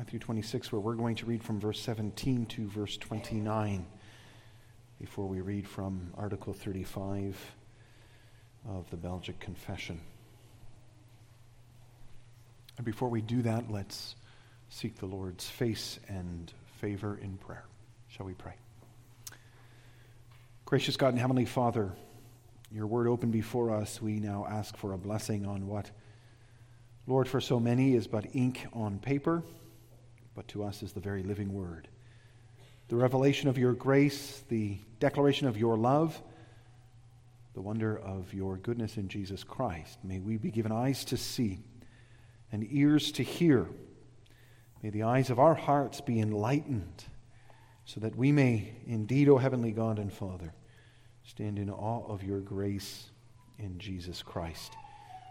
Matthew 26, where we're going to read from verse 17 to verse 29 before we read from Article 35 of the Belgic Confession. And before we do that, let's seek the Lord's face and favor in prayer. Shall we pray? Gracious God and Heavenly Father, your word open before us, we now ask for a blessing on what, Lord, for so many is but ink on paper, but to us is the very living word. The revelation of your grace, the declaration of your love, the wonder of your goodness in Jesus Christ. May we be given eyes to see and ears to hear. May the eyes of our hearts be enlightened so that we may indeed, O Heavenly God and Father, stand in awe of your grace in Jesus Christ,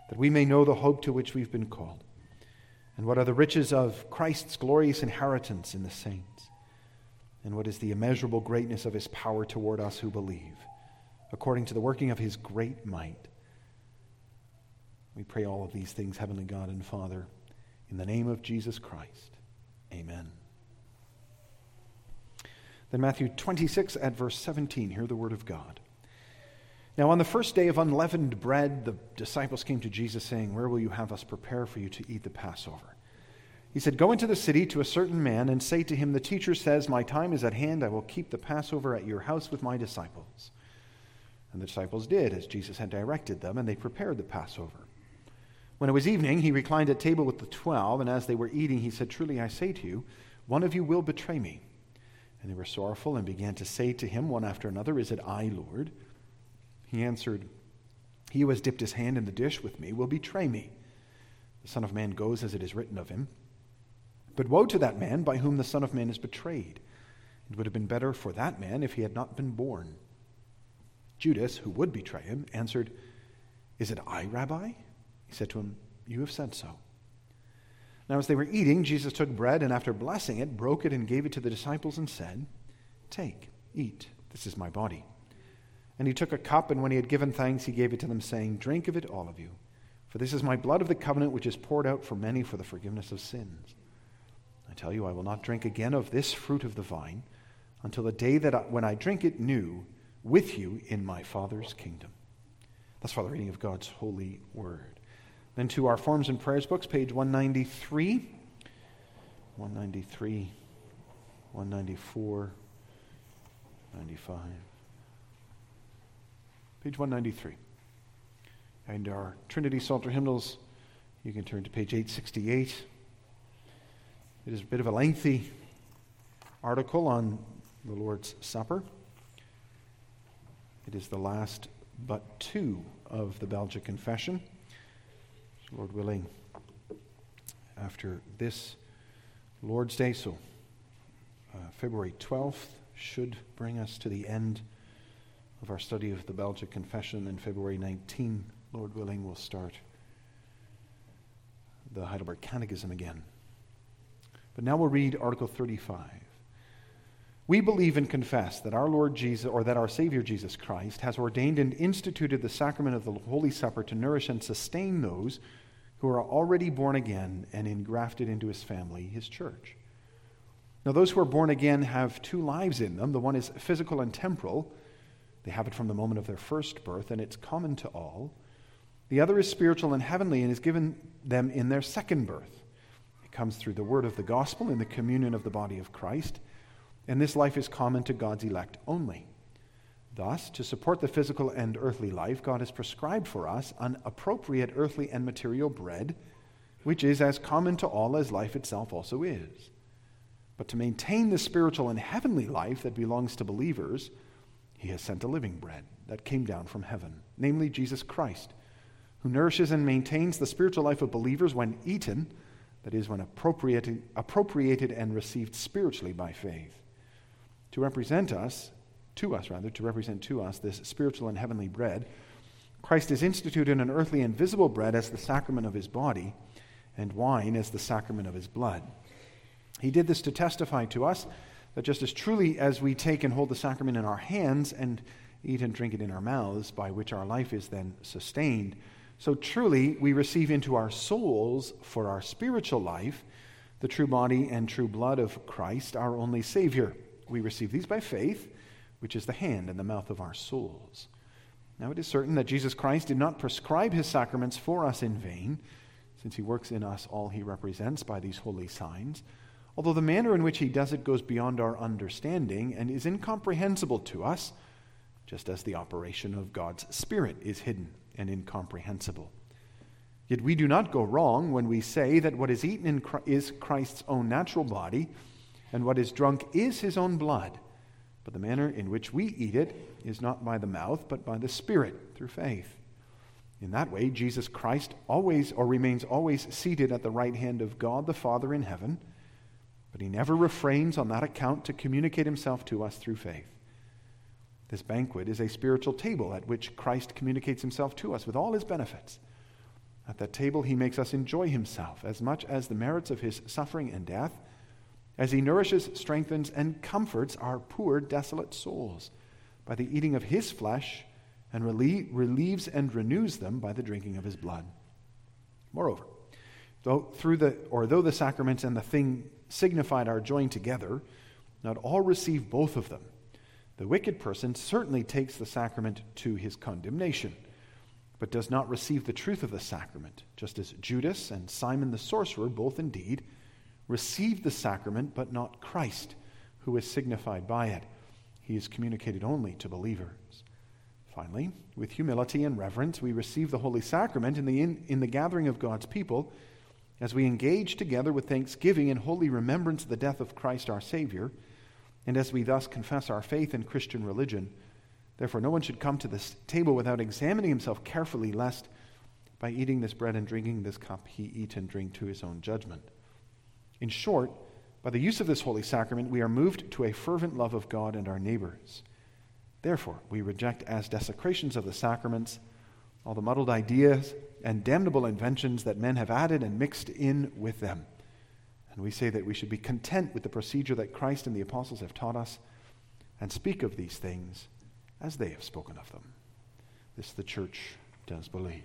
that we may know the hope to which we've been called, and what are the riches of Christ's glorious inheritance in the saints, and what is the immeasurable greatness of his power toward us who believe, according to the working of his great might. We pray all of these things, Heavenly God and Father, in the name of Jesus Christ. Amen. Then Matthew 26 at verse 17, hear the word of God. Now, on the first day of unleavened bread, the disciples came to Jesus, saying, Where will you have us prepare for you to eat the Passover? He said, Go into the city to a certain man and say to him, The teacher says, My time is at hand. I will keep the Passover at your house with my disciples. And the disciples did as Jesus had directed them, and they prepared the Passover. When it was evening, he reclined at table with the twelve, and as they were eating, he said, Truly I say to you, one of you will betray me. And they were sorrowful and began to say to him one after another, Is it I, Lord? He answered, He who has dipped his hand in the dish with me will betray me. The Son of Man goes as it is written of him. But woe to that man by whom the Son of Man is betrayed. It would have been better for that man if he had not been born. Judas, who would betray him, answered, Is it I, Rabbi? He said to him, You have said so. Now, as they were eating, Jesus took bread and after blessing it, broke it and gave it to the disciples and said, Take, eat, this is my body. And he took a cup, and when he had given thanks, he gave it to them, saying, Drink of it, all of you, for this is my blood of the covenant, which is poured out for many for the forgiveness of sins. I tell you, I will not drink again of this fruit of the vine until the day that I, when I drink it new with you in my Father's kingdom. That's for the reading of God's holy word. Then to our forms and prayers books, page 193, 193, 194, 95. Page 193. And our Trinity Psalter hymnals, you can turn to page 868. It is a bit of a lengthy article on the Lord's Supper. It is the last but two of the Belgic Confession. Lord willing, after this Lord's Day, so uh, February 12th, should bring us to the end of our study of the Belgic Confession. in February 19, Lord willing, we'll start the Heidelberg Catechism again. But now we'll read Article 35. We believe and confess that our Lord Jesus, or that our Savior Jesus Christ, has ordained and instituted the sacrament of the Holy Supper to nourish and sustain those who are already born again and engrafted into his family, his church. Now, those who are born again have two lives in them. The one is physical and temporal, they have it from the moment of their first birth, and it's common to all. The other is spiritual and heavenly and is given them in their second birth. It comes through the word of the gospel in the communion of the body of Christ, and this life is common to God's elect only. Thus, to support the physical and earthly life, God has prescribed for us an appropriate earthly and material bread, which is as common to all as life itself also is. But to maintain the spiritual and heavenly life that belongs to believers, he has sent a living bread that came down from heaven, namely Jesus Christ, who nourishes and maintains the spiritual life of believers when eaten, that is, when appropriated, appropriated and received spiritually by faith. To represent us, to us rather, to represent to us this spiritual and heavenly bread, Christ has instituted an earthly and visible bread as the sacrament of his body, and wine as the sacrament of his blood. He did this to testify to us that just as truly as we take and hold the sacrament in our hands and eat and drink it in our mouths, by which our life is then sustained, so truly we receive into our souls for our spiritual life the true body and true blood of Christ, our only Savior. We receive these by faith, which is the hand and the mouth of our souls. Now it is certain that Jesus Christ did not prescribe his sacraments for us in vain, since he works in us all he represents by these holy signs, although the manner in which he does it goes beyond our understanding and is incomprehensible to us, just as the operation of God's Spirit is hidden and incomprehensible. Yet we do not go wrong when we say that what is eaten is Christ's own natural body, and what is drunk is his own blood. But the manner in which we eat it is not by the mouth, but by the Spirit, through faith. In that way, Jesus Christ always or remains always seated at the right hand of God the Father in heaven, but he never refrains on that account to communicate himself to us through faith. This banquet is a spiritual table at which Christ communicates himself to us with all his benefits. At that table, he makes us enjoy himself as much as the merits of his suffering and death, as he nourishes, strengthens, and comforts our poor, desolate souls by the eating of his flesh and relieves and renews them by the drinking of his blood. Moreover, though through the or though the sacraments and the thing signified are joined together, not all receive both of them. The wicked person certainly takes the sacrament to his condemnation, but does not receive the truth of the sacrament, just as Judas and Simon the sorcerer both indeed received the sacrament, but not Christ, who is signified by it. He is communicated only to believers. Finally, with humility and reverence, we receive the Holy Sacrament in the, in, in the gathering of God's people as we engage together with thanksgiving and holy remembrance of the death of Christ our Savior, and as we thus confess our faith in Christian religion. Therefore, no one should come to this table without examining himself carefully, lest by eating this bread and drinking this cup he eat and drink to his own judgment. In short, by the use of this holy sacrament, we are moved to a fervent love of God and our neighbors. Therefore, we reject as desecrations of the sacraments all the muddled ideas and damnable inventions that men have added and mixed in with them. And we say that we should be content with the procedure that Christ and the apostles have taught us and speak of these things as they have spoken of them. This the church does believe.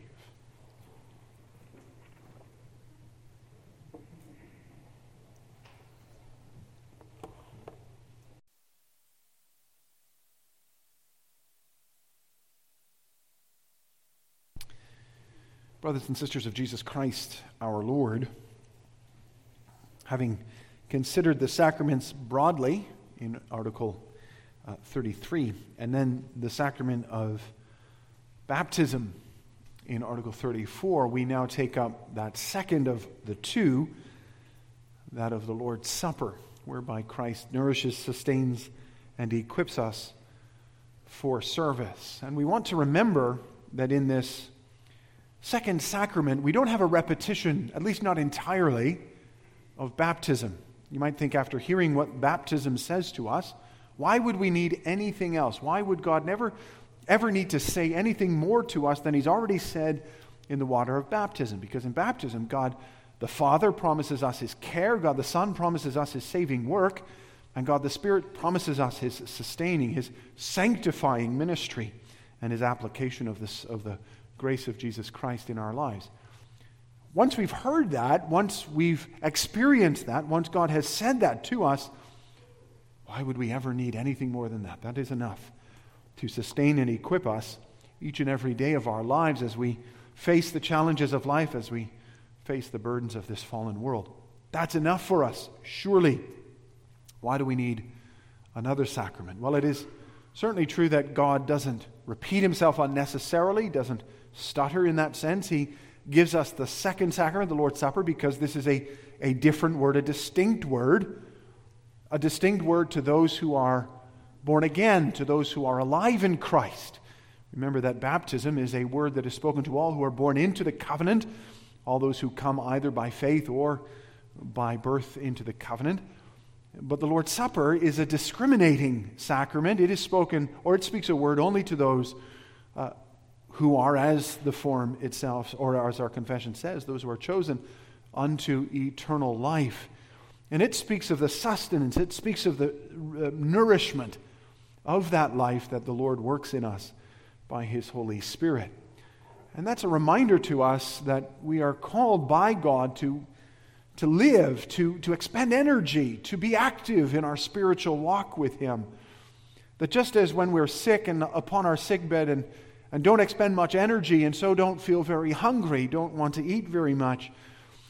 Brothers and sisters of Jesus Christ, our Lord, having considered the sacraments broadly in Article uh, 33, and then the sacrament of baptism in Article 34, we now take up that second of the two, that of the Lord's Supper, whereby Christ nourishes, sustains, and equips us for service. And we want to remember that in this second sacrament, we don't have a repetition, at least not entirely, of baptism. You might think, after hearing what baptism says to us, why would we need anything else? Why would God never ever need to say anything more to us than He's already said in the water of baptism? Because in baptism, God the Father promises us His care, God the Son promises us His saving work, and God the Spirit promises us His sustaining, His sanctifying ministry, and His application of, this, of the grace of Jesus Christ in our lives. Once we've heard that, once we've experienced that, once God has said that to us, why would we ever need anything more than that? That is enough to sustain and equip us each and every day of our lives as we face the challenges of life, as we face the burdens of this fallen world. That's enough for us, surely. Why do we need another sacrament? Well, it is certainly true that God doesn't repeat himself unnecessarily, doesn't stutter in that sense. He gives us the second sacrament, the Lord's Supper, because this is a, a different word, a distinct word, a distinct word to those who are born again, to those who are alive in Christ. Remember that baptism is a word that is spoken to all who are born into the covenant, all those who come either by faith or by birth into the covenant. But the Lord's Supper is a discriminating sacrament. It is spoken, or it speaks a word only to those uh, who are, as the form itself, or as our confession says, those who are chosen unto eternal life. And it speaks of the sustenance, it speaks of the uh, nourishment of that life that the Lord works in us by His Holy Spirit. And that's a reminder to us that we are called by God to, to live, to, to expend energy, to be active in our spiritual walk with Him. That just as when we're sick and upon our sick bed and, and don't expend much energy and so don't feel very hungry, don't want to eat very much,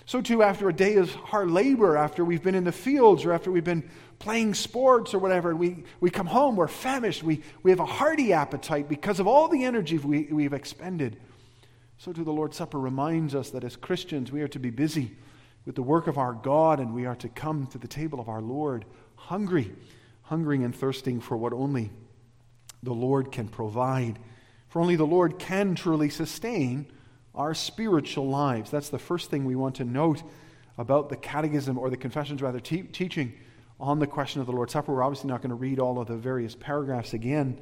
so too after a day of hard labor, after we've been in the fields or after we've been playing sports or whatever, we, we come home, we're famished, we, we have a hearty appetite because of all the energy we, we've expended. So too the Lord's Supper reminds us that as Christians we are to be busy with the work of our God and we are to come to the table of our Lord hungry hungering and thirsting for what only the Lord can provide. For only the Lord can truly sustain our spiritual lives. That's the first thing we want to note about the catechism or the confessions, rather, te- teaching on the question of the Lord's Supper. We're obviously not going to read all of the various paragraphs again,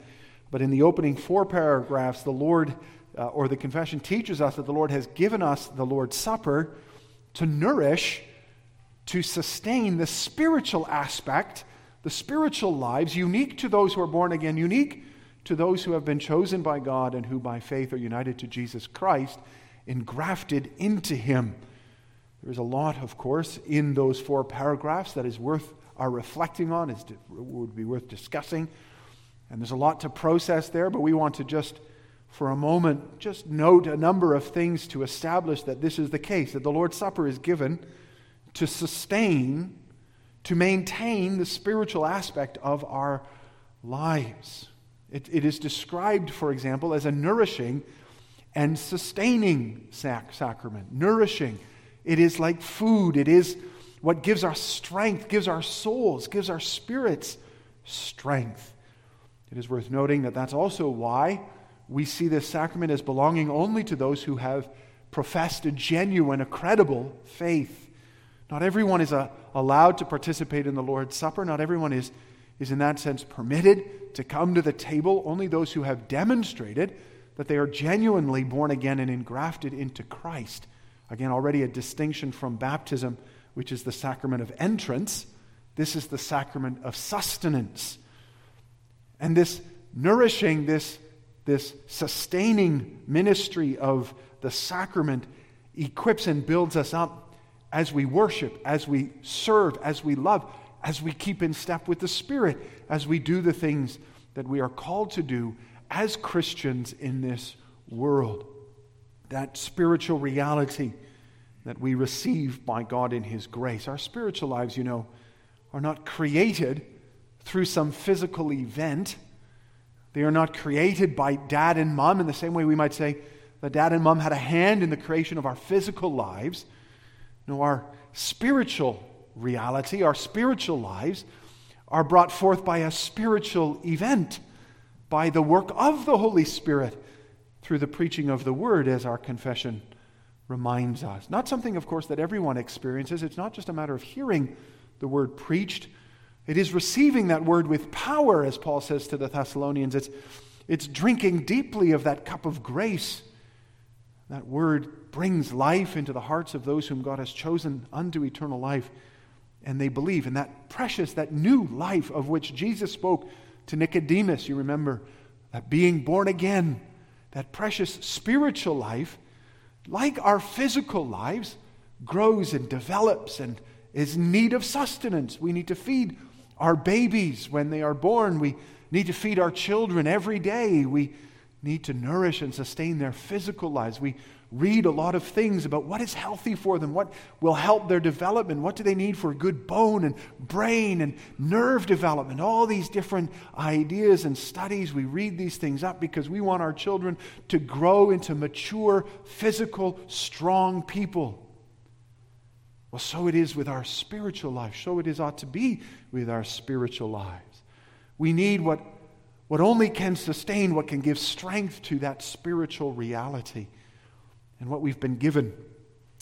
but in the opening four paragraphs, the Lord uh, or the confession teaches us that the Lord has given us the Lord's Supper to nourish, to sustain the spiritual aspect the spiritual lives unique to those who are born again, unique to those who have been chosen by God and who by faith are united to Jesus Christ, engrafted into Him. There is a lot, of course, in those four paragraphs that is worth our reflecting on, is would be worth discussing. And there's a lot to process there, but we want to just, for a moment, just note a number of things to establish that this is the case, that the Lord's Supper is given to sustain to maintain the spiritual aspect of our lives. It, it is described, for example, as a nourishing and sustaining sac- sacrament. Nourishing. It is like food. It is what gives our strength, gives our souls, gives our spirits strength. It is worth noting that that's also why we see this sacrament as belonging only to those who have professed a genuine, a credible faith. Not everyone is a, uh, allowed to participate in the Lord's Supper. Not everyone is, is, in that sense, permitted to come to the table. Only those who have demonstrated that they are genuinely born again and engrafted into Christ. Again, already a distinction from baptism, which is the sacrament of entrance. This is the sacrament of sustenance. And this nourishing, this, this sustaining ministry of the sacrament equips and builds us up as we worship, as we serve, as we love, as we keep in step with the Spirit, as we do the things that we are called to do as Christians in this world. That spiritual reality that we receive by God in His grace. Our spiritual lives, you know, are not created through some physical event. They are not created by dad and mom in the same way we might say that dad and mom had a hand in the creation of our physical lives. No, our spiritual reality, our spiritual lives, are brought forth by a spiritual event, by the work of the Holy Spirit through the preaching of the Word, as our confession reminds us. Not something, of course, that everyone experiences. It's not just a matter of hearing the Word preached, it is receiving that Word with power, as Paul says to the Thessalonians. It's, it's drinking deeply of that cup of grace. That Word brings life into the hearts of those whom God has chosen unto eternal life. And they believe in that precious, that new life of which Jesus spoke to Nicodemus. You remember that being born again, that precious spiritual life, like our physical lives, grows and develops and is in need of sustenance. We need to feed our babies when they are born. We need to feed our children every day. We need to nourish and sustain their physical lives. We read a lot of things about what is healthy for them, what will help their development, what do they need for good bone and brain and nerve development, all these different ideas and studies. We read these things up because we want our children to grow into mature, physical, strong people. Well, so it is with our spiritual life. So it is ought to be with our spiritual lives. We need what, what only can sustain, what can give strength to that spiritual reality. And what we've been given,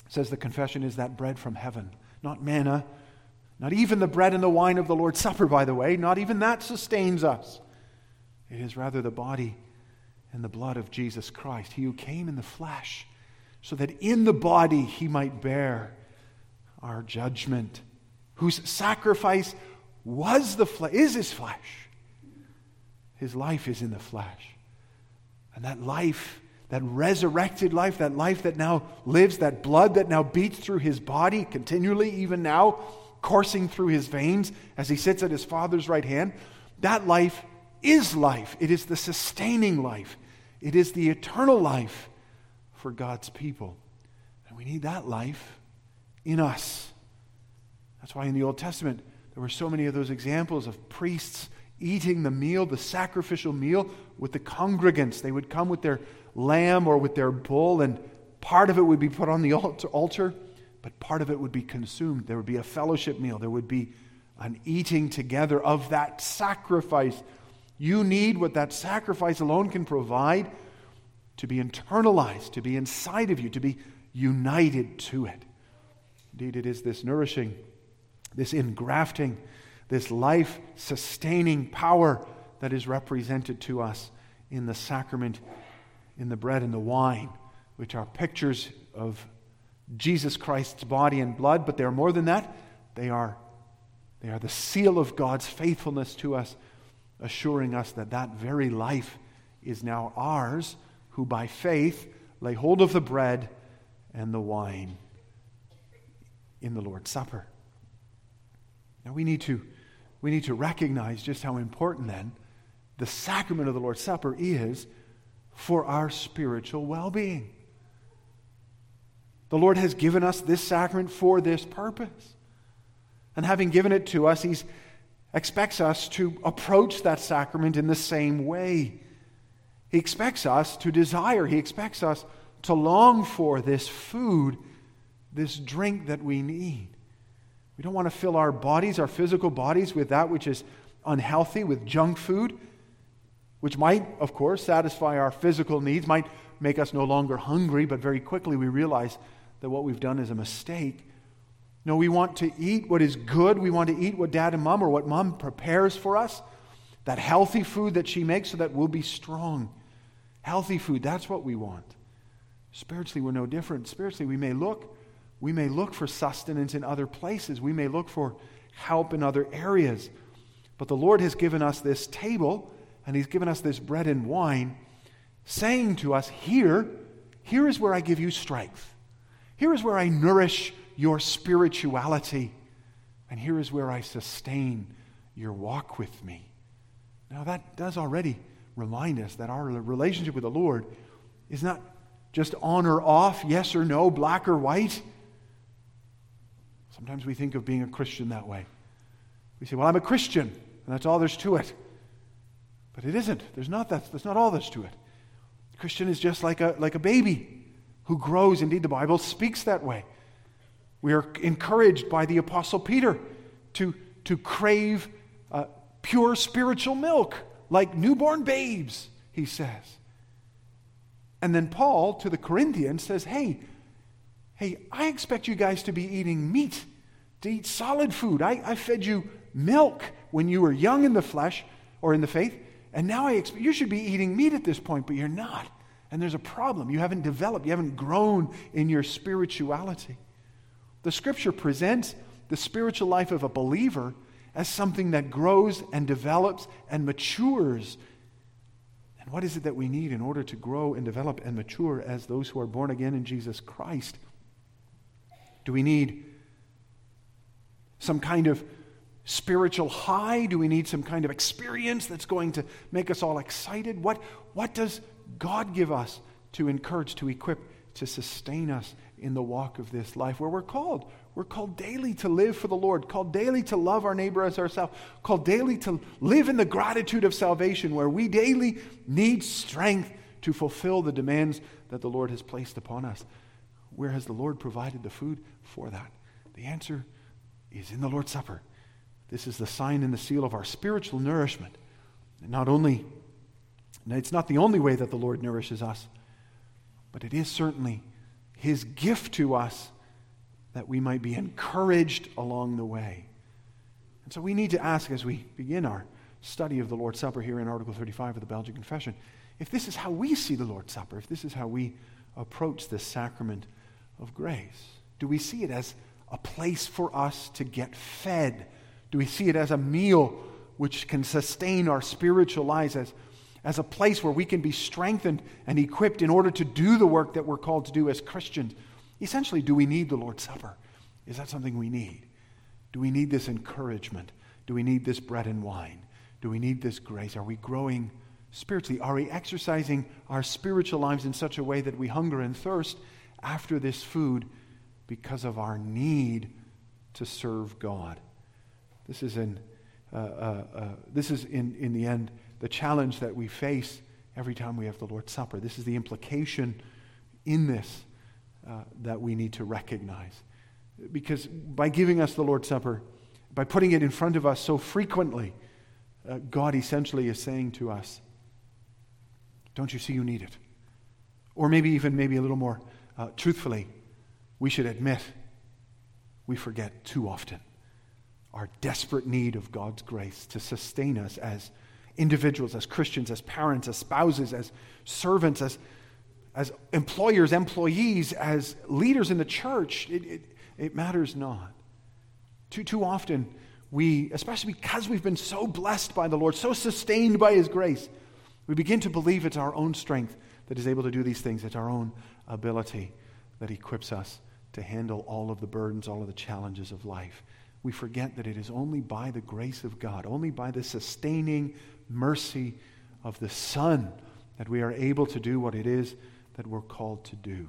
says the confession, is that bread from heaven, not manna, not even the bread and the wine of the Lord's Supper, by the way, not even that sustains us. It is rather the body and the blood of Jesus Christ, He who came in the flesh, so that in the body He might bear our judgment, whose sacrifice was the flesh, is His flesh. His life is in the flesh. And that life that resurrected life, that life that now lives, that blood that now beats through his body continually, even now, coursing through his veins as he sits at his Father's right hand, that life is life. It is the sustaining life, it is the eternal life for God's people. And we need that life in us. That's why in the Old Testament, there were so many of those examples of priests eating the meal, the sacrificial meal, with the congregants. They would come with their lamb or with their bull, and part of it would be put on the altar, but part of it would be consumed. There would be a fellowship meal, there would be an eating together of that sacrifice. You need what that sacrifice alone can provide to be internalized, to be inside of you, to be united to it. Indeed, it is this nourishing, this engrafting, this life sustaining power that is represented to us in the sacrament, in the bread and the wine, which are pictures of Jesus Christ's body and blood, but they are more than that. They are, they are the seal of God's faithfulness to us, assuring us that that very life is now ours who by faith lay hold of the bread and the wine in the Lord's Supper. Now we need to, we need to recognize just how important then the sacrament of the Lord's Supper is for our spiritual well being. The Lord has given us this sacrament for this purpose. And having given it to us, He expects us to approach that sacrament in the same way. He expects us to desire, He expects us to long for this food, this drink that we need. We don't want to fill our bodies, our physical bodies, with that which is unhealthy, with junk food, which might, of course, satisfy our physical needs, might make us no longer hungry, but very quickly we realize that what we've done is a mistake. No, we want to eat what is good. We want to eat what dad and mom or what mom prepares for us, that healthy food that she makes so that we'll be strong. Healthy food, that's what we want. Spiritually, we're no different. Spiritually, we may look, we may look for sustenance in other places. We may look for help in other areas. But the Lord has given us this table and He's given us this bread and wine, saying to us, Here, here is where I give you strength. Here is where I nourish your spirituality. And here is where I sustain your walk with me. Now, that does already remind us that our relationship with the Lord is not just on or off, yes or no, black or white. Sometimes we think of being a Christian that way. We say, well, I'm a Christian, and that's all there's to it. But it isn't. There's not that. That's not all there's to it. The Christian is just like a, like a baby who grows. Indeed, the Bible speaks that way. We are encouraged by the Apostle Peter to, to crave uh, pure spiritual milk like newborn babes, he says. And then Paul to the Corinthians says, Hey, hey, I expect you guys to be eating meat, to eat solid food. I, I fed you milk when you were young in the flesh or in the faith, and now I expect you should be eating meat at this point, but you're not. And there's a problem. You haven't developed, you haven't grown in your spirituality. The scripture presents the spiritual life of a believer as something that grows and develops and matures. And what is it that we need in order to grow and develop and mature as those who are born again in Jesus Christ? Do we need some kind of spiritual high? Do we need some kind of experience that's going to make us all excited? What, what does God give us to encourage, to equip, to sustain us in the walk of this life where we're called we're called daily to live for the Lord, called daily to love our neighbor as ourselves, called daily to live in the gratitude of salvation, where we daily need strength to fulfill the demands that the Lord has placed upon us. Where has the Lord provided the food for that? The answer is in the Lord's Supper. This is the sign and the seal of our spiritual nourishment. And not only, it's not the only way that the Lord nourishes us, but it is certainly His gift to us that we might be encouraged along the way. And so we need to ask as we begin our study of the Lord's Supper here in Article 35 of the Belgian Confession if this is how we see the Lord's Supper, if this is how we approach this sacrament of grace. Do we see it as a place for us to get fed? Do we see it as a meal which can sustain our spiritual lives, as, as a place where we can be strengthened and equipped in order to do the work that we're called to do as Christians. Essentially, do we need the Lord's Supper? Is that something we need? Do we need this encouragement? Do we need this bread and wine? Do we need this grace? Are we growing spiritually? Are we exercising our spiritual lives in such a way that we hunger and thirst after this food because of our need to serve God? This is, in, uh, uh, uh, this is in, in the end the challenge that we face every time we have the Lord's Supper. This is the implication in this uh, that we need to recognize. Because by giving us the Lord's Supper, by putting it in front of us so frequently, uh, God essentially is saying to us, Don't you see you need it? Or maybe even, maybe a little more uh, truthfully, we should admit we forget too often our desperate need of God's grace to sustain us as individuals, as Christians, as parents, as spouses, as servants, as, as employers, employees, as leaders in the church. It, it, it matters not. Too, too often, we, especially because we've been so blessed by the Lord, so sustained by His grace, we begin to believe it's our own strength that is able to do these things. It's our own ability that equips us to handle all of the burdens, all of the challenges of life. We forget that it is only by the grace of God, only by the sustaining mercy of the Son that we are able to do what it is that we're called to do.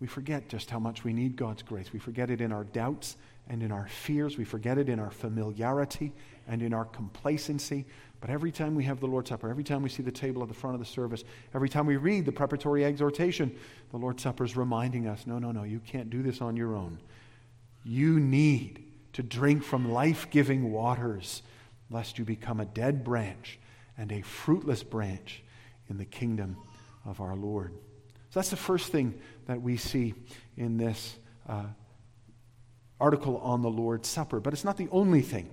We forget just how much we need God's grace. We forget it in our doubts and in our fears. We forget it in our familiarity and in our complacency. But every time we have the Lord's Supper, every time we see the table at the front of the service, every time we read the preparatory exhortation, the Lord's Supper is reminding us no, no, no, you can't do this on your own. You need to drink from life giving waters, lest you become a dead branch and a fruitless branch in the kingdom of our Lord. So that's the first thing that we see in this uh, article on the Lord's Supper. But it's not the only thing.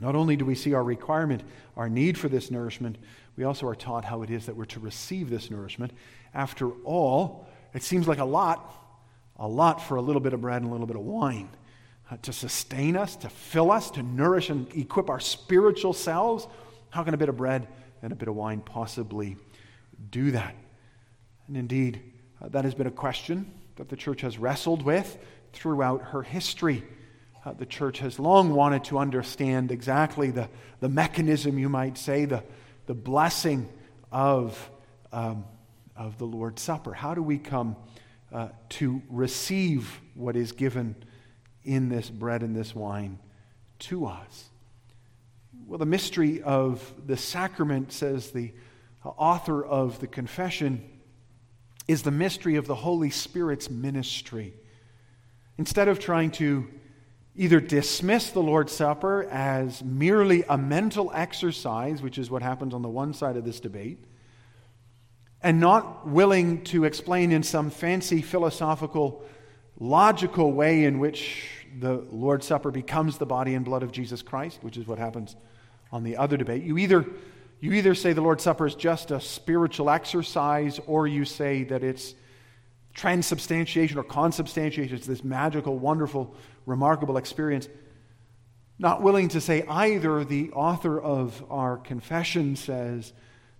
Not only do we see our requirement, our need for this nourishment, we also are taught how it is that we're to receive this nourishment. After all, it seems like a lot, a lot for a little bit of bread and a little bit of wine. Uh, to sustain us, to fill us, to nourish and equip our spiritual selves. How can a bit of bread and a bit of wine possibly do that? And indeed, uh, that has been a question that the church has wrestled with throughout her history. Uh, the church has long wanted to understand exactly the, the mechanism, you might say, the, the blessing of, um, of the Lord's Supper. How do we come uh, to receive what is given in this bread and this wine to us? Well, the mystery of the sacrament, says the author of the confession, is the mystery of the Holy Spirit's ministry. Instead of trying to either dismiss the Lord's Supper as merely a mental exercise, which is what happens on the one side of this debate, and not willing to explain in some fancy philosophical, logical way in which the Lord's Supper becomes the body and blood of Jesus Christ, which is what happens on the other debate. You either, you either say the Lord's Supper is just a spiritual exercise, or you say that it's transubstantiation or consubstantiation. It's this magical, wonderful, remarkable experience. Not willing to say either, the author of our confession says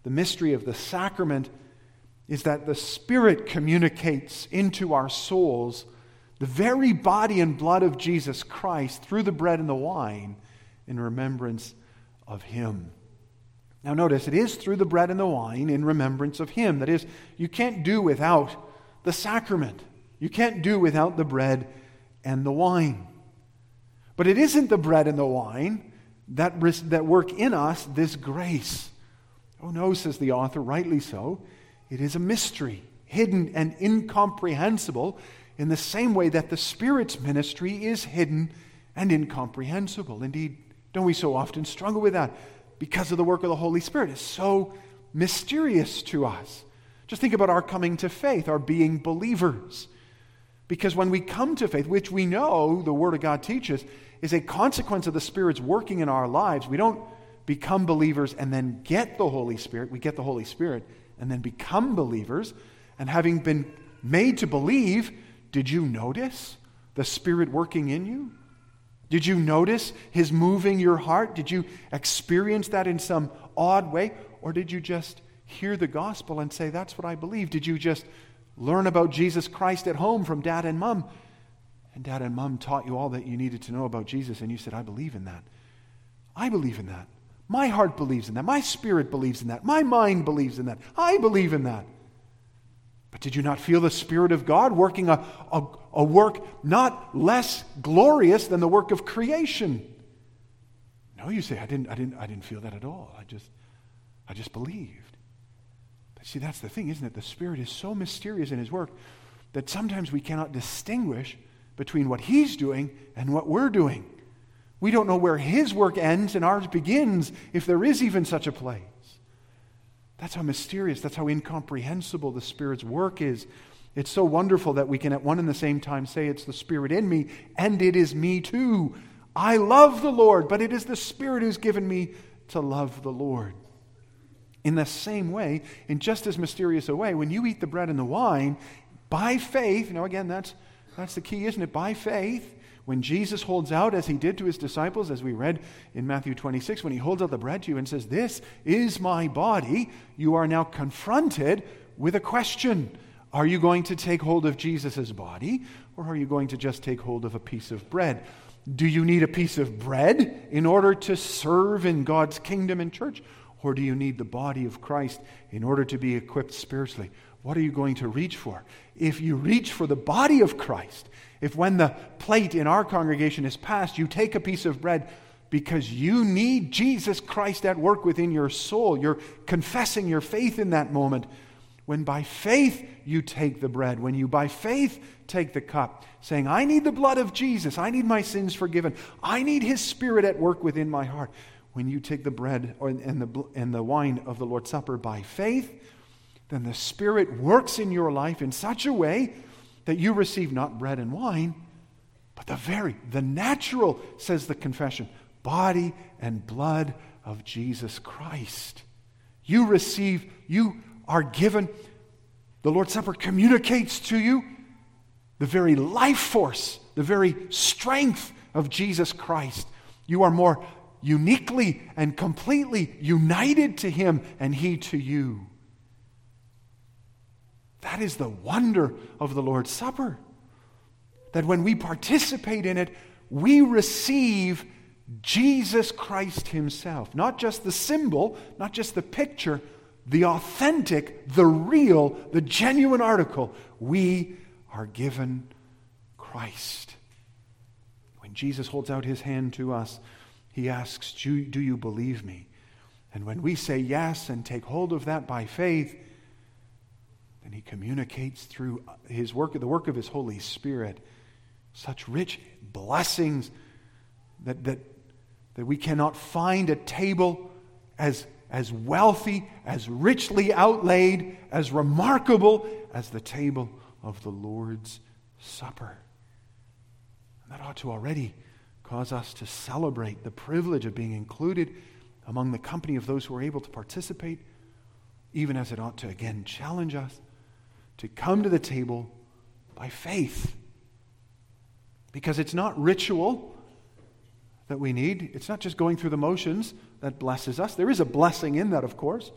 the mystery of the sacrament is that the Spirit communicates into our souls the very body and blood of Jesus Christ through the bread and the wine in remembrance of Him. Now, notice it is through the bread and the wine in remembrance of Him. That is, you can't do without the sacrament. You can't do without the bread and the wine. But it isn't the bread and the wine that, that work in us this grace. Oh, no, says the author, rightly so. It is a mystery, hidden and incomprehensible, in the same way that the Spirit's ministry is hidden and incomprehensible. Indeed, don't we so often struggle with that? Because of the work of the Holy Spirit. It's so mysterious to us. Just think about our coming to faith, our being believers. Because when we come to faith, which we know the Word of God teaches is a consequence of the Spirit's working in our lives, we don't become believers and then get the Holy Spirit. We get the Holy Spirit and then become believers. And having been made to believe, did you notice the Spirit working in you? Did you notice His moving your heart? Did you experience that in some odd way? Or did you just hear the gospel and say, That's what I believe? Did you just learn about Jesus Christ at home from dad and mom? And dad and mom taught you all that you needed to know about Jesus, and you said, I believe in that. I believe in that. My heart believes in that. My spirit believes in that. My mind believes in that. I believe in that. But did you not feel the Spirit of God working a, a, a work not less glorious than the work of creation? No, you say, I didn't, I didn't, I didn't feel that at all. I just, I just believed. But see, that's the thing, isn't it? The Spirit is so mysterious in His work that sometimes we cannot distinguish between what He's doing and what we're doing. We don't know where His work ends and ours begins, if there is even such a place. That's how mysterious, that's how incomprehensible the Spirit's work is. It's so wonderful that we can at one and the same time say it's the Spirit in me and it is me too. I love the Lord, but it is the Spirit who's given me to love the Lord. In the same way, in just as mysterious a way, when you eat the bread and the wine, by faith, you know, again, that's, that's the key, isn't it? By faith, when Jesus holds out, as he did to his disciples, as we read in Matthew 26, when he holds out the bread to you and says, This is my body, you are now confronted with a question. Are you going to take hold of Jesus' body, or are you going to just take hold of a piece of bread? Do you need a piece of bread in order to serve in God's kingdom and church? Or do you need the body of Christ in order to be equipped spiritually? What are you going to reach for? If you reach for the body of Christ, if when the plate in our congregation is passed, you take a piece of bread because you need Jesus Christ at work within your soul, you're confessing your faith in that moment. When by faith you take the bread, when you by faith take the cup, saying, I need the blood of Jesus, I need my sins forgiven, I need his spirit at work within my heart. When you take the bread and, the, and the wine of the Lord's Supper by faith, then the Spirit works in your life in such a way that you receive not bread and wine, but the very, the natural, says the confession, body and blood of Jesus Christ. You receive, you are given, the Lord's Supper communicates to you the very life force, the very strength of Jesus Christ. You are more uniquely and completely united to Him and He to you. That is the wonder of the Lord's Supper. That when we participate in it, we receive Jesus Christ Himself. Not just the symbol, not just the picture, the authentic, the real, the genuine article. We are given Christ. When Jesus holds out His hand to us, He asks, Do you believe me? And when we say yes and take hold of that by faith, and he communicates through his work, the work of his Holy Spirit, such rich blessings that, that, that we cannot find a table as, as wealthy, as richly outlaid, as remarkable as the table of the Lord's Supper. And that ought to already cause us to celebrate the privilege of being included among the company of those who are able to participate, even as it ought to again challenge us to come to the table by faith. Because it's not ritual that we need, it's not just going through the motions that blesses us. There is a blessing in that, of course,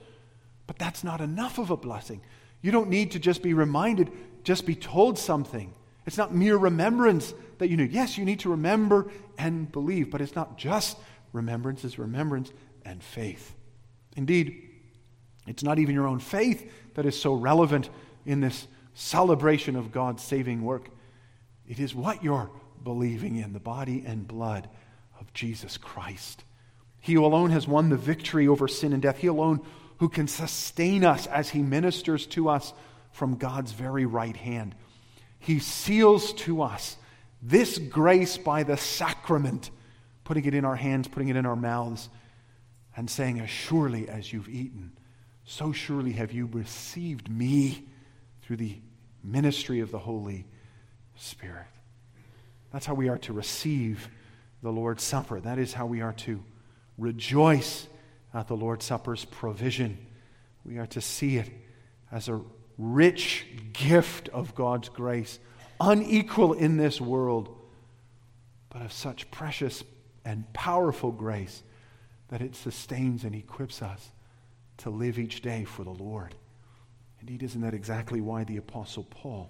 but that's not enough of a blessing. You don't need to just be reminded, just be told something. It's not mere remembrance that you need. Yes, you need to remember and believe, but it's not just remembrance, it's remembrance and faith. Indeed, it's not even your own faith that is so relevant in this celebration of God's saving work. It is what you're believing in the body and blood of Jesus Christ. He alone has won the victory over sin and death. He alone who can sustain us as he ministers to us from God's very right hand. He seals to us this grace by the sacrament, putting it in our hands, putting it in our mouths, and saying, As surely as you've eaten, so surely have you received me through the ministry of the Holy Spirit. That's how we are to receive the Lord's Supper. That is how we are to rejoice at the Lord's Supper's provision. We are to see it as a rich gift of God's grace, unequal in this world, but of such precious and powerful grace that it sustains and equips us to live each day for the Lord. Indeed, isn't that exactly why the Apostle Paul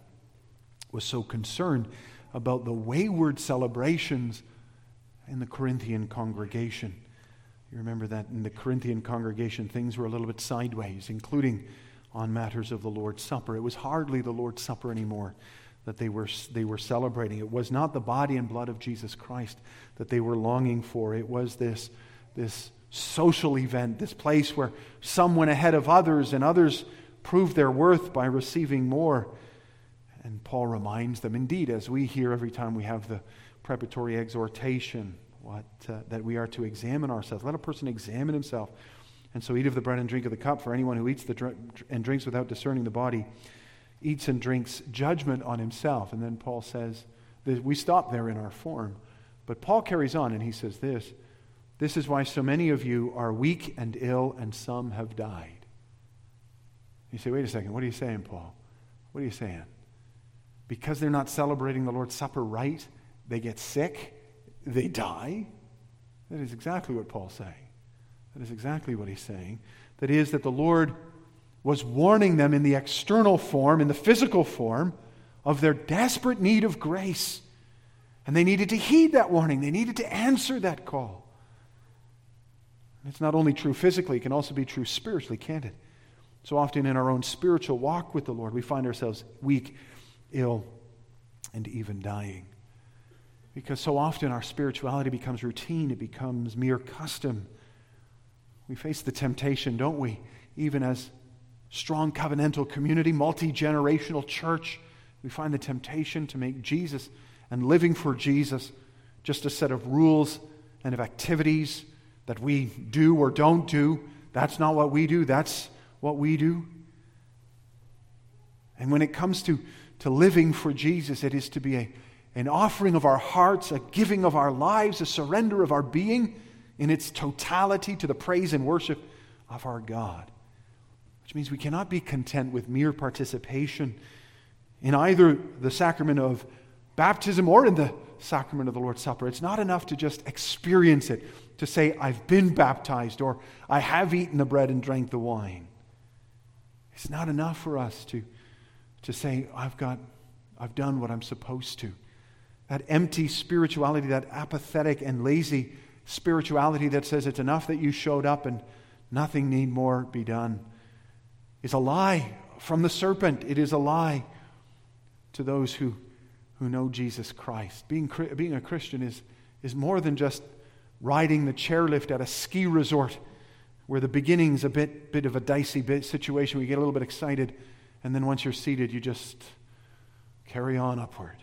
was so concerned about the wayward celebrations in the Corinthian congregation? You remember that in the Corinthian congregation, things were a little bit sideways, including on matters of the Lord's Supper. It was hardly the Lord's Supper anymore that they were, they were celebrating. It was not the body and blood of Jesus Christ that they were longing for. It was this, this social event, this place where some went ahead of others and others proved their worth by receiving more. And Paul reminds them, indeed, as we hear every time we have the preparatory exhortation, what, uh, that we are to examine ourselves. Let a person examine himself. And so eat of the bread and drink of the cup. For anyone who eats the dr- and drinks without discerning the body eats and drinks judgment on himself. And then Paul says, that we stop there in our form. But Paul carries on and he says this This is why so many of you are weak and ill, and some have died. You say, wait a second, what are you saying, Paul? What are you saying? Because they're not celebrating the Lord's Supper right, they get sick, they die? That is exactly what Paul's saying. That is exactly what he's saying. That is, that the Lord was warning them in the external form, in the physical form, of their desperate need of grace. And they needed to heed that warning, they needed to answer that call. It's not only true physically, it can also be true spiritually, can't it? So often in our own spiritual walk with the Lord, we find ourselves weak, ill, and even dying. Because so often our spirituality becomes routine, it becomes mere custom. We face the temptation, don't we? Even as strong covenantal community, multi generational church, we find the temptation to make Jesus and living for Jesus just a set of rules and of activities that we do or don't do. That's not what we do, that's what we do. And when it comes to, to living for Jesus, it is to be a, an offering of our hearts, a giving of our lives, a surrender of our being in its totality to the praise and worship of our God. Which means we cannot be content with mere participation in either the sacrament of baptism or in the sacrament of the Lord's Supper. It's not enough to just experience it, to say, I've been baptized or I have eaten the bread and drank the wine. It's not enough for us to, to say, I've got, I've done what I'm supposed to. That empty spirituality, that apathetic and lazy spirituality that says it's enough that you showed up and nothing need more be done, is a lie from the serpent. It is a lie to those who, who know Jesus Christ. Being, being a Christian is, is more than just riding the chairlift at a ski resort where the beginning's a bit, bit of a dicey bit situation. We get a little bit excited, and then once you're seated, you just carry on upward.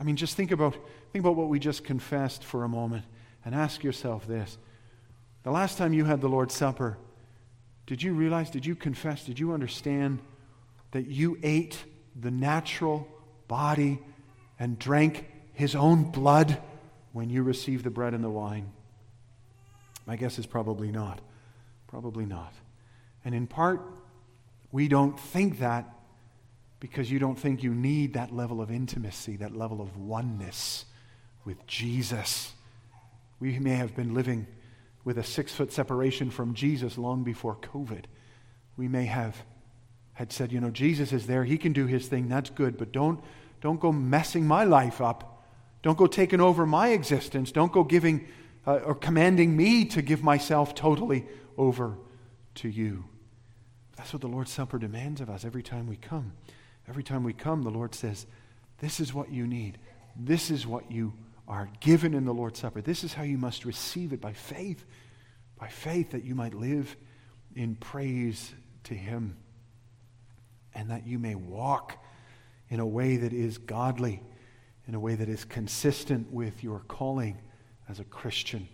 I mean, just think about, think about what we just confessed for a moment and ask yourself this. The last time you had the Lord's Supper, did you realize, did you confess, did you understand that you ate the natural body and drank his own blood when you received the bread and the wine? My guess is probably not. Probably not. And in part, we don't think that because you don't think you need that level of intimacy, that level of oneness with Jesus. We may have been living with a six foot separation from Jesus long before COVID. We may have had said, you know, Jesus is there, he can do his thing, that's good, but don't, don't go messing my life up. Don't go taking over my existence. Don't go giving uh, or commanding me to give myself totally over to you. That's what the Lord's Supper demands of us every time we come. Every time we come, the Lord says, This is what you need. This is what you are given in the Lord's Supper. This is how you must receive it by faith, by faith that you might live in praise to Him and that you may walk in a way that is godly, in a way that is consistent with your calling as a Christian.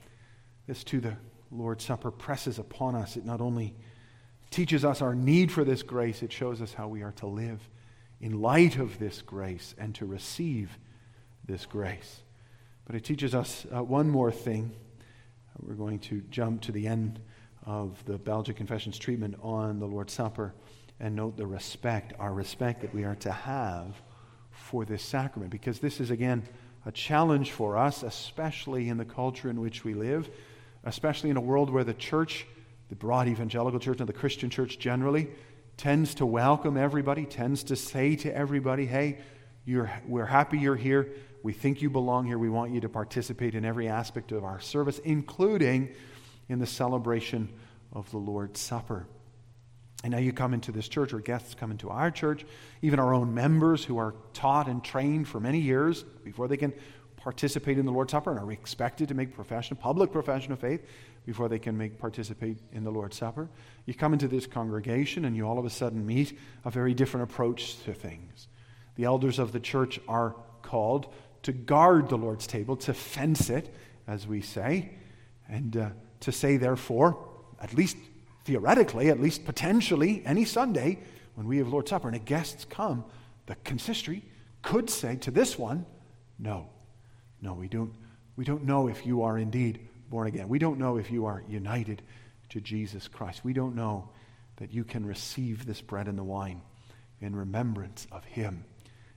This, too, the Lord's Supper presses upon us. It not only teaches us our need for this grace, it shows us how we are to live in light of this grace and to receive this grace. But it teaches us uh, one more thing. We're going to jump to the end of the Belgic Confession's treatment on the Lord's Supper and note the respect, our respect that we are to have for this sacrament. Because this is, again, a challenge for us, especially in the culture in which we live. especially in a world where the church, the broad evangelical church and the Christian church generally, tends to welcome everybody, tends to say to everybody, hey, we're happy you're here. We think you belong here. We want you to participate in every aspect of our service, including in the celebration of the Lord's Supper. And now you come into this church, or guests come into our church, even our own members who are taught and trained for many years before they can participate in the Lord's Supper and are expected to make profession, public profession of faith before they can make participate in the Lord's Supper. You come into this congregation and you all of a sudden meet a very different approach to things. The elders of the church are called to guard the Lord's table, to fence it, as we say, and uh, to say, therefore, at least theoretically, at least potentially, any Sunday when we have Lord's Supper and guests come, the consistory could say to this one, no, no, we don't, we don't know if you are indeed born again. We don't know if you are united to Jesus Christ. We don't know that you can receive this bread and the wine in remembrance of Him.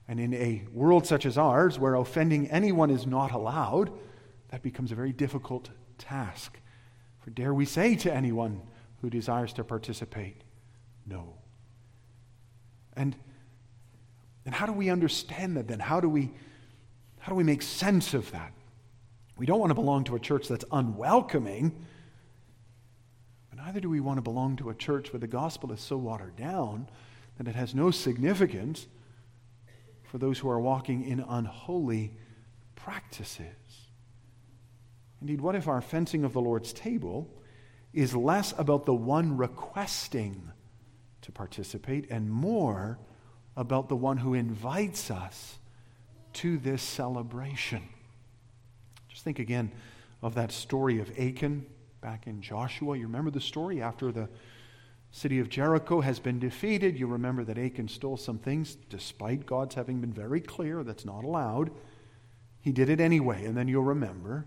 And in a world such as ours, where offending anyone is not allowed, that becomes a very difficult task. For dare we say to anyone who desires to participate, no. And, and how do we understand that then? How do we, how do we make sense of that? We don't want to belong to a church that's unwelcoming, but neither do we want to belong to a church where the gospel is so watered down that it has no significance for those who are walking in unholy practices. Indeed, what if our fencing of the Lord's table is less about the one requesting to participate and more about the one who invites us to this celebration? Just think again of that story of Achan back in Joshua. You remember the story after the city of Jericho has been defeated. You remember that Achan stole some things, despite God's having been very clear that's not allowed. He did it anyway. And then you'll remember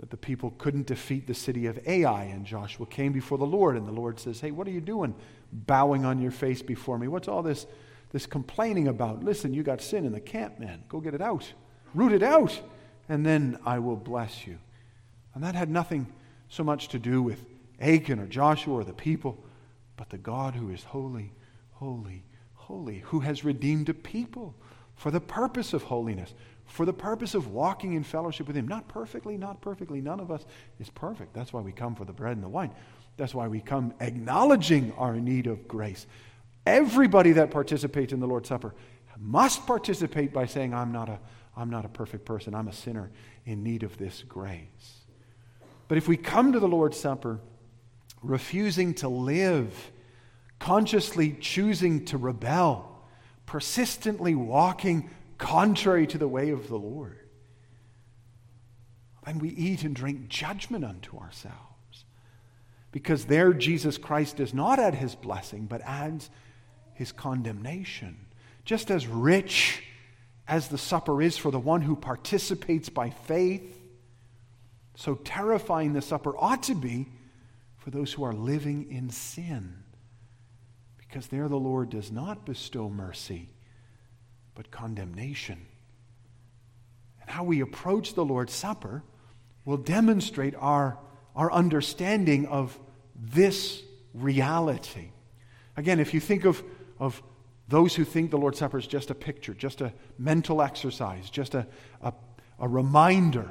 that the people couldn't defeat the city of Ai. And Joshua came before the Lord, and the Lord says, Hey, what are you doing? Bowing on your face before me. What's all this, this complaining about? Listen, you got sin in the camp, man. Go get it out. Root it out, and then I will bless you. And that had nothing so much to do with Achan or Joshua or the people but the God who is holy, holy, holy, who has redeemed a people for the purpose of holiness, for the purpose of walking in fellowship with Him. Not perfectly, not perfectly. None of us is perfect. That's why we come for the bread and the wine. That's why we come acknowledging our need of grace. Everybody that participates in the Lord's Supper must participate by saying, I'm not a, I'm not a perfect person. I'm a sinner in need of this grace. But if we come to the Lord's Supper refusing to live, consciously choosing to rebel, persistently walking contrary to the way of the Lord. And we eat and drink judgment unto ourselves. Because there Jesus Christ does not add his blessing, but adds his condemnation. Just as rich as the supper is for the one who participates by faith, so terrifying the supper ought to be for those who are living in sin. Because there the Lord does not bestow mercy, but condemnation. And how we approach the Lord's Supper will demonstrate our, our understanding of this reality. Again, if you think of, of those who think the Lord's Supper is just a picture, just a mental exercise, just a, a, a reminder,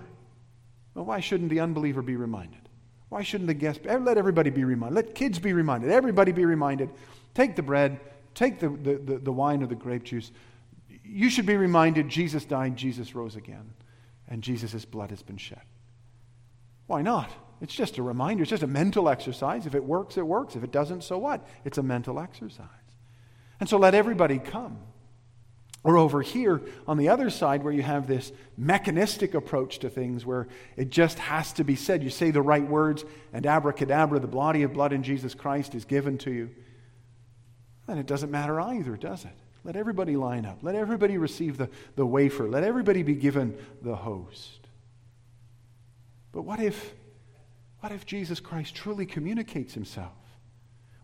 well, why shouldn't the unbeliever be reminded? Why shouldn't the guests? Eh, let everybody be reminded. Let kids be reminded. Everybody be reminded. Take the bread, take the, the, the, the wine or the grape juice. You should be reminded Jesus died, Jesus rose again, and Jesus' blood has been shed. Why not? It's just a reminder. It's just a mental exercise. If it works, it works. If it doesn't, so what? It's a mental exercise. And so let everybody come. Or over here on the other side, where you have this mechanistic approach to things where it just has to be said. You say the right words, and abracadabra, the body of blood in Jesus Christ is given to you. And it doesn't matter either, does it? Let everybody line up. Let everybody receive the, the wafer. Let everybody be given the host. But what if, what if Jesus Christ truly communicates himself?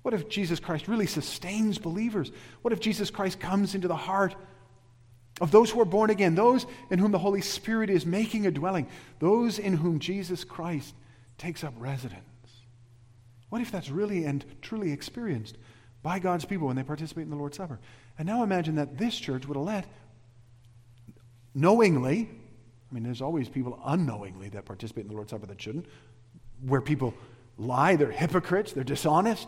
What if Jesus Christ really sustains believers? What if Jesus Christ comes into the heart of those who are born again, those in whom the Holy Spirit is making a dwelling, those in whom Jesus Christ takes up residence? What if that's really and truly experienced by God's people when they participate in the Lord's Supper? And now imagine that this church would have let, knowingly, I mean, there's always people unknowingly that participate in the Lord's Supper that shouldn't, where people lie, they're hypocrites, they're dishonest.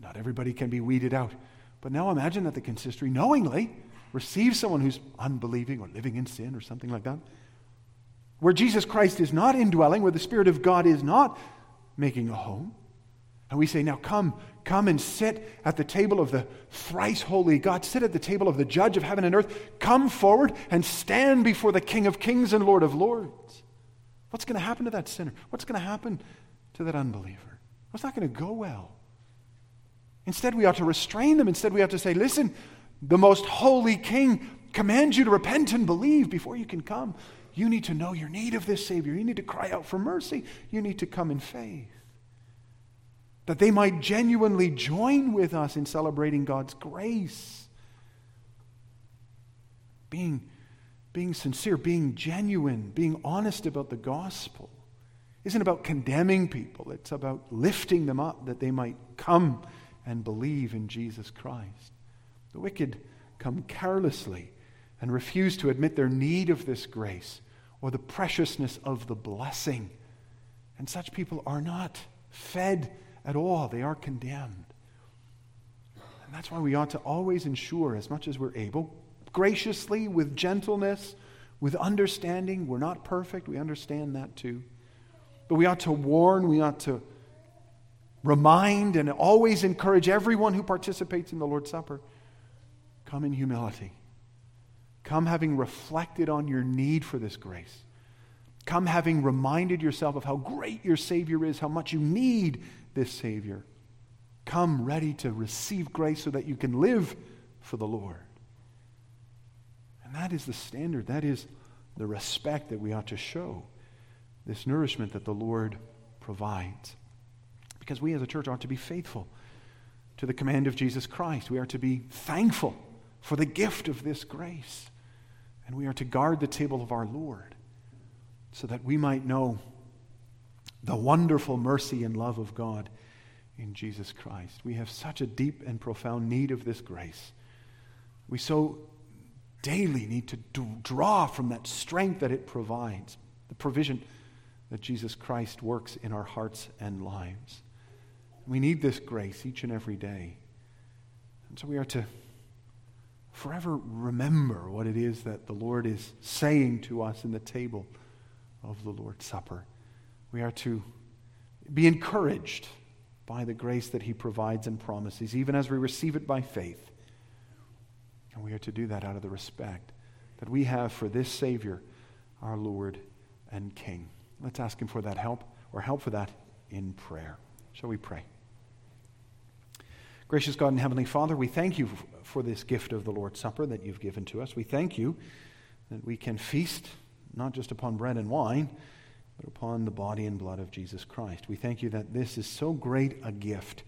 Not everybody can be weeded out. But now imagine that the consistory knowingly receives someone who's unbelieving or living in sin or something like that, where Jesus Christ is not indwelling, where the Spirit of God is not making a home. And we say, now come, come and sit at the table of the thrice holy God. Sit at the table of the judge of heaven and earth. Come forward and stand before the King of kings and Lord of lords. What's going to happen to that sinner? What's going to happen to that unbeliever? What's not going to go well? Instead, we ought to restrain them. Instead, we ought to say, listen, the most holy King commands you to repent and believe before you can come. You need to know your need of this Savior. You need to cry out for mercy. You need to come in faith that they might genuinely join with us in celebrating God's grace. Being, being sincere, being genuine, being honest about the gospel isn't about condemning people, it's about lifting them up that they might come and believe in Jesus Christ. The wicked come carelessly and refuse to admit their need of this grace or the preciousness of the blessing. And such people are not fed at all. They are condemned. And that's why we ought to always ensure, as much as we're able, graciously, with gentleness, with understanding. We're not perfect. We understand that too. But we ought to warn, we ought to remind, and always encourage everyone who participates in the Lord's Supper come in humility. Come having reflected on your need for this grace. Come having reminded yourself of how great your Savior is, how much you need this Savior. Come ready to receive grace so that you can live for the Lord. And that is the standard. That is the respect that we ought to show. This nourishment that the Lord provides. Because we as a church ought to be faithful to the command of Jesus Christ. We are to be thankful for the gift of this grace. And we are to guard the table of our Lord so that we might know the wonderful mercy and love of God in Jesus Christ. We have such a deep and profound need of this grace. We so daily need to draw from that strength that it provides, the provision that Jesus Christ works in our hearts and lives. We need this grace each and every day. And so we are to forever remember what it is that the Lord is saying to us in the table of the Lord's Supper. We are to be encouraged by the grace that He provides and promises, even as we receive it by faith. And we are to do that out of the respect that we have for this Savior, our Lord and King. Let's ask Him for that help, or help for that in prayer. Shall we pray? Gracious God and Heavenly Father, we thank you for this gift of the Lord's Supper that you've given to us. We thank you that we can feast not just upon bread and wine but upon the body and blood of Jesus Christ. We thank you that this is so great a gift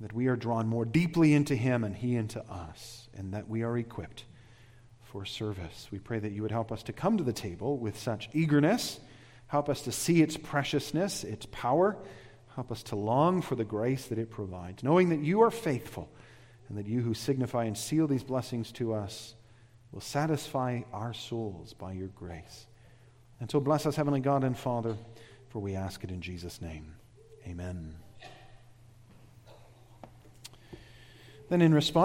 that we are drawn more deeply into Him and He into us, and that we are equipped for service. We pray that you would help us to come to the table with such eagerness, help us to see its preciousness, its power, help us to long for the grace that it provides, knowing that you are faithful and that you who signify and seal these blessings to us will satisfy our souls by your grace. And so bless us, Heavenly God and Father, for we ask it in Jesus' name. Amen. Then, in response,